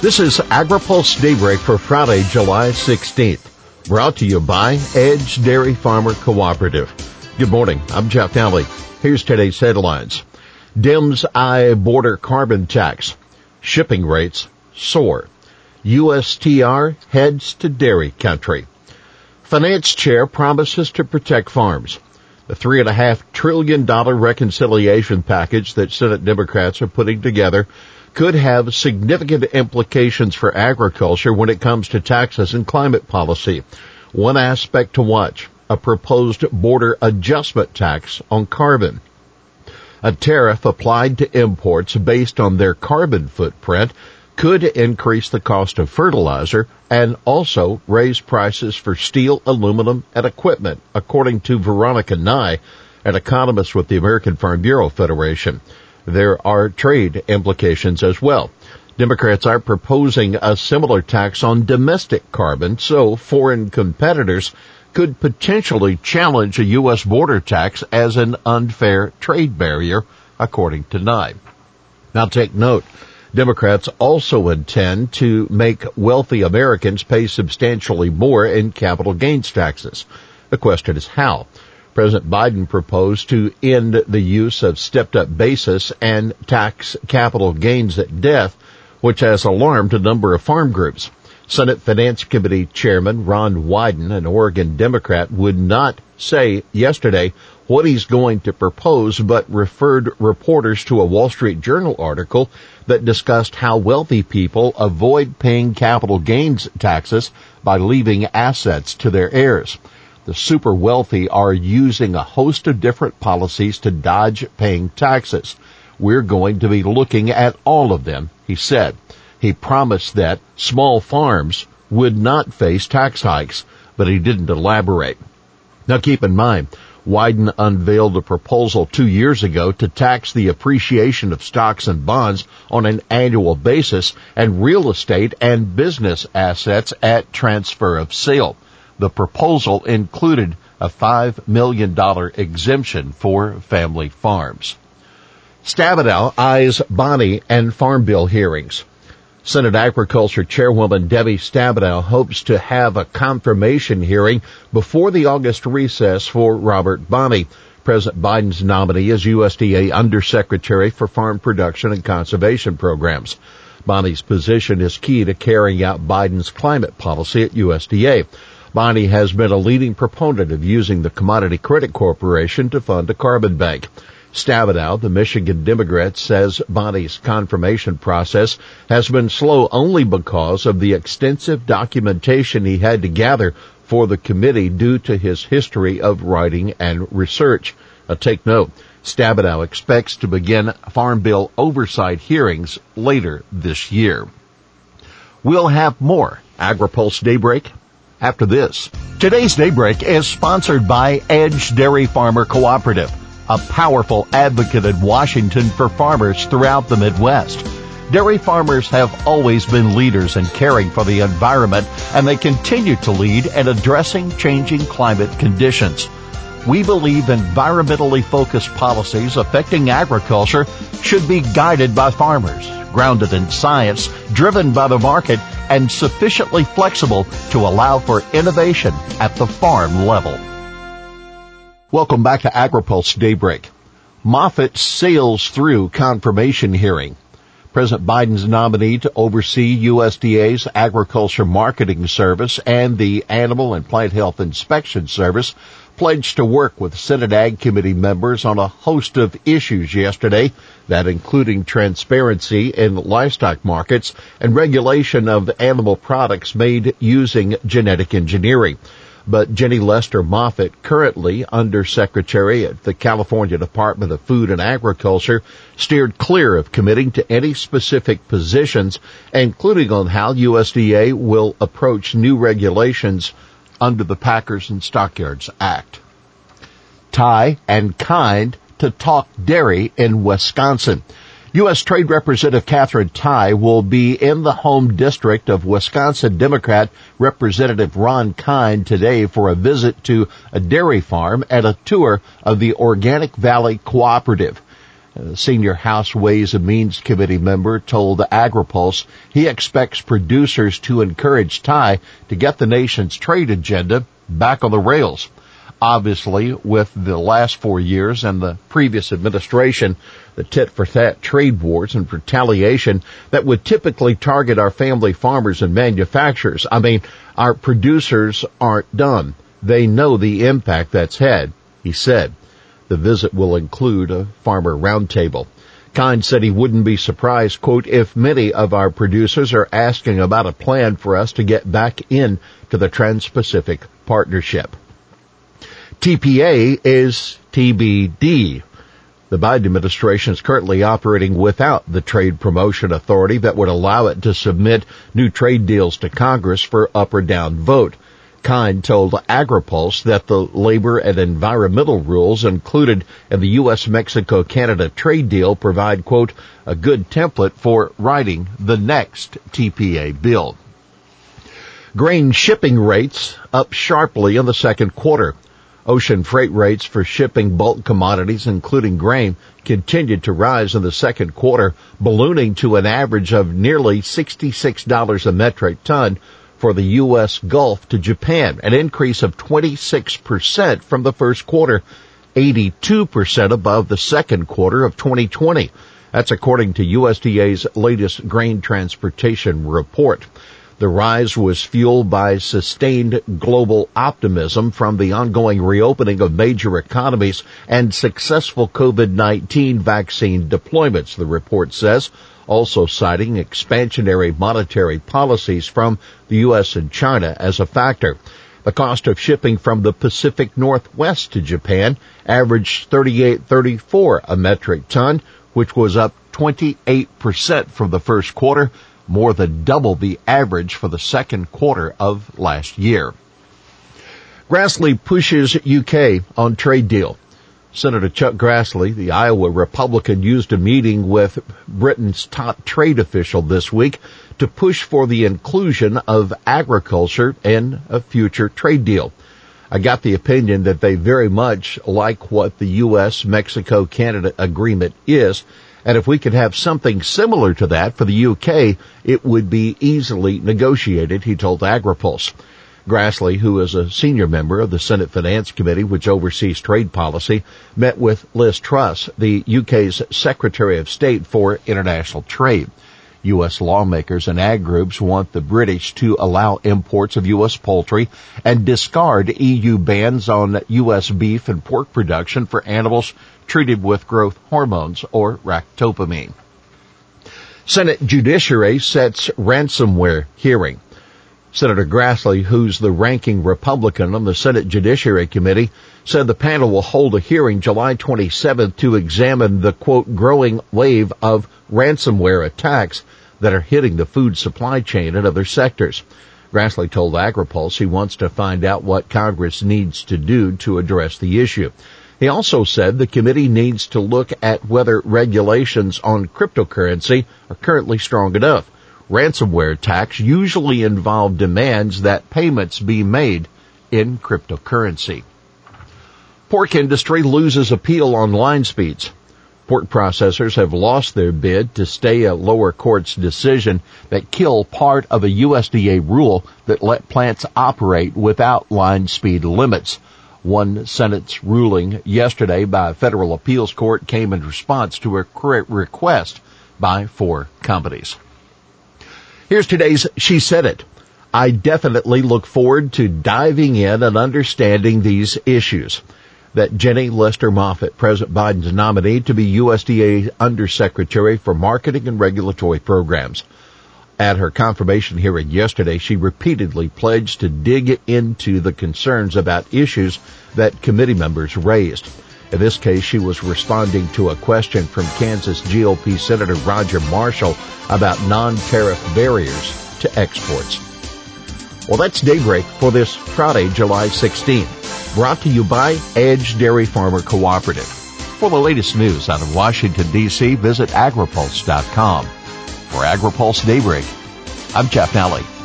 This is AgriPulse Daybreak for Friday, July 16th. Brought to you by Edge Dairy Farmer Cooperative. Good morning. I'm Jeff Nalley. Here's today's headlines. Dems eye border carbon tax. Shipping rates soar. USTR heads to dairy country. Finance chair promises to protect farms. The three and a half trillion dollar reconciliation package that Senate Democrats are putting together could have significant implications for agriculture when it comes to taxes and climate policy. One aspect to watch, a proposed border adjustment tax on carbon. A tariff applied to imports based on their carbon footprint could increase the cost of fertilizer and also raise prices for steel, aluminum, and equipment, according to Veronica Nigh, an economist with the American Farm Bureau Federation there are trade implications as well. Democrats are proposing a similar tax on domestic carbon, so foreign competitors could potentially challenge a U.S. border tax as an unfair trade barrier, according to Nigh. Now take note. Democrats also intend to make wealthy Americans pay substantially more in capital gains taxes. The question is how. President Biden proposed to end the use of stepped up basis and tax capital gains at death, which has alarmed a number of farm groups. Senate Finance Committee Chairman Ron Wyden, an Oregon Democrat, would not say yesterday what he's going to propose, but referred reporters to a Wall Street Journal article that discussed how wealthy people avoid paying capital gains taxes by leaving assets to their heirs. The super wealthy are using a host of different policies to dodge paying taxes. We're going to be looking at all of them, he said. He promised that small farms would not face tax hikes, but he didn't elaborate. Now keep in mind, Wyden unveiled a proposal two years ago to tax the appreciation of stocks and bonds on an annual basis and real estate and business assets at transfer of sale. The proposal included a $5 million exemption for family farms. Stabenow eyes Bonnie and Farm Bill hearings. Senate Agriculture Chairwoman Debbie Stabenow hopes to have a confirmation hearing before the August recess for Robert Bonnie, President Biden's nominee as USDA Undersecretary for Farm Production and Conservation Programs. Bonnie's position is key to carrying out Biden's climate policy at USDA. Bonnie has been a leading proponent of using the Commodity Credit Corporation to fund a carbon bank. Stabenow, the Michigan Democrat, says Bonnie's confirmation process has been slow only because of the extensive documentation he had to gather for the committee due to his history of writing and research. Now take note, Stabenow expects to begin Farm Bill oversight hearings later this year. We'll have more AgriPulse Daybreak after this. Today's Daybreak is sponsored by Edge Dairy Farmer Cooperative, a powerful advocate in Washington for farmers throughout the Midwest. Dairy farmers have always been leaders in caring for the environment and they continue to lead in addressing changing climate conditions. We believe environmentally focused policies affecting agriculture should be guided by farmers, grounded in science, driven by the market, and sufficiently flexible to allow for innovation at the farm level. Welcome back to AgriPulse Daybreak. Moffitt sails through confirmation hearing. President Biden's nominee to oversee USDA's Agriculture Marketing Service and the Animal and Plant Health Inspection Service pledged to work with Senate Ag Committee members on a host of issues yesterday, that including transparency in livestock markets and regulation of animal products made using genetic engineering. But Jenny Lester Moffitt, currently Undersecretary at the California Department of Food and Agriculture, steered clear of committing to any specific positions, including on how USDA will approach new regulations under the Packers and Stockyards Act. Tai and Kind to talk dairy in Wisconsin. U.S. Trade Representative Katherine Tai will be in the home district of Wisconsin Democrat Representative Ron Kind today for a visit to a dairy farm and a tour of the Organic Valley Cooperative. Senior House Ways and Means Committee member told AgriPulse he expects producers to encourage Tai to get the nation's trade agenda back on the rails. Obviously, with the last four years and the previous administration, the tit for tat trade wars and retaliation that would typically target our family farmers and manufacturers. I mean, our producers aren't done. They know the impact that's had, he said. The visit will include a farmer roundtable. Kind said he wouldn't be surprised, quote, if many of our producers are asking about a plan for us to get back in to the Trans-Pacific Partnership. TPA is TBD. The Biden administration is currently operating without the Trade Promotion Authority that would allow it to submit new trade deals to Congress for up or down vote. Kind told AgriPulse that the labor and environmental rules included in the U.S. Mexico Canada trade deal provide, quote, a good template for writing the next TPA bill. Grain shipping rates up sharply in the second quarter. Ocean freight rates for shipping bulk commodities, including grain, continued to rise in the second quarter, ballooning to an average of nearly $66 a metric ton for the U.S. Gulf to Japan, an increase of 26% from the first quarter, 82% above the second quarter of 2020. That's according to USDA's latest grain transportation report. The rise was fueled by sustained global optimism from the ongoing reopening of major economies and successful COVID-19 vaccine deployments, the report says, also citing expansionary monetary policies from the U.S. and China as a factor. The cost of shipping from the Pacific Northwest to Japan averaged 38.34 a metric ton, which was up 28% from the first quarter more than double the average for the second quarter of last year. Grassley pushes UK on trade deal. Senator Chuck Grassley, the Iowa Republican, used a meeting with Britain's top trade official this week to push for the inclusion of agriculture in a future trade deal. I got the opinion that they very much like what the U.S. Mexico Canada agreement is and if we could have something similar to that for the UK, it would be easily negotiated, he told AgriPulse. Grassley, who is a senior member of the Senate Finance Committee, which oversees trade policy, met with Liz Truss, the UK's Secretary of State for International Trade. U.S. lawmakers and ag groups want the British to allow imports of U.S. poultry and discard EU bans on U.S. beef and pork production for animals treated with growth hormones or ractopamine. Senate Judiciary sets ransomware hearing. Senator Grassley, who's the ranking Republican on the Senate Judiciary Committee, said the panel will hold a hearing July 27th to examine the quote growing wave of ransomware attacks that are hitting the food supply chain and other sectors. Grassley told AgriPulse he wants to find out what Congress needs to do to address the issue. He also said the committee needs to look at whether regulations on cryptocurrency are currently strong enough. Ransomware attacks usually involve demands that payments be made in cryptocurrency. Pork industry loses appeal on line speeds. Pork processors have lost their bid to stay a lower court's decision that killed part of a USDA rule that let plants operate without line speed limits. One Senate's ruling yesterday by a federal appeals court came in response to a request by four companies. Here's today's She Said It. I definitely look forward to diving in and understanding these issues. That Jenny Lester Moffitt, President Biden's nominee to be USDA Undersecretary for Marketing and Regulatory Programs. At her confirmation hearing yesterday, she repeatedly pledged to dig into the concerns about issues that committee members raised. In this case, she was responding to a question from Kansas GOP Senator Roger Marshall about non-tariff barriers to exports. Well, that's Daybreak for this Friday, July 16th. Brought to you by Edge Dairy Farmer Cooperative. For the latest news out of Washington, D.C., visit agripulse.com. For AgriPulse Daybreak, I'm Jeff Nalley.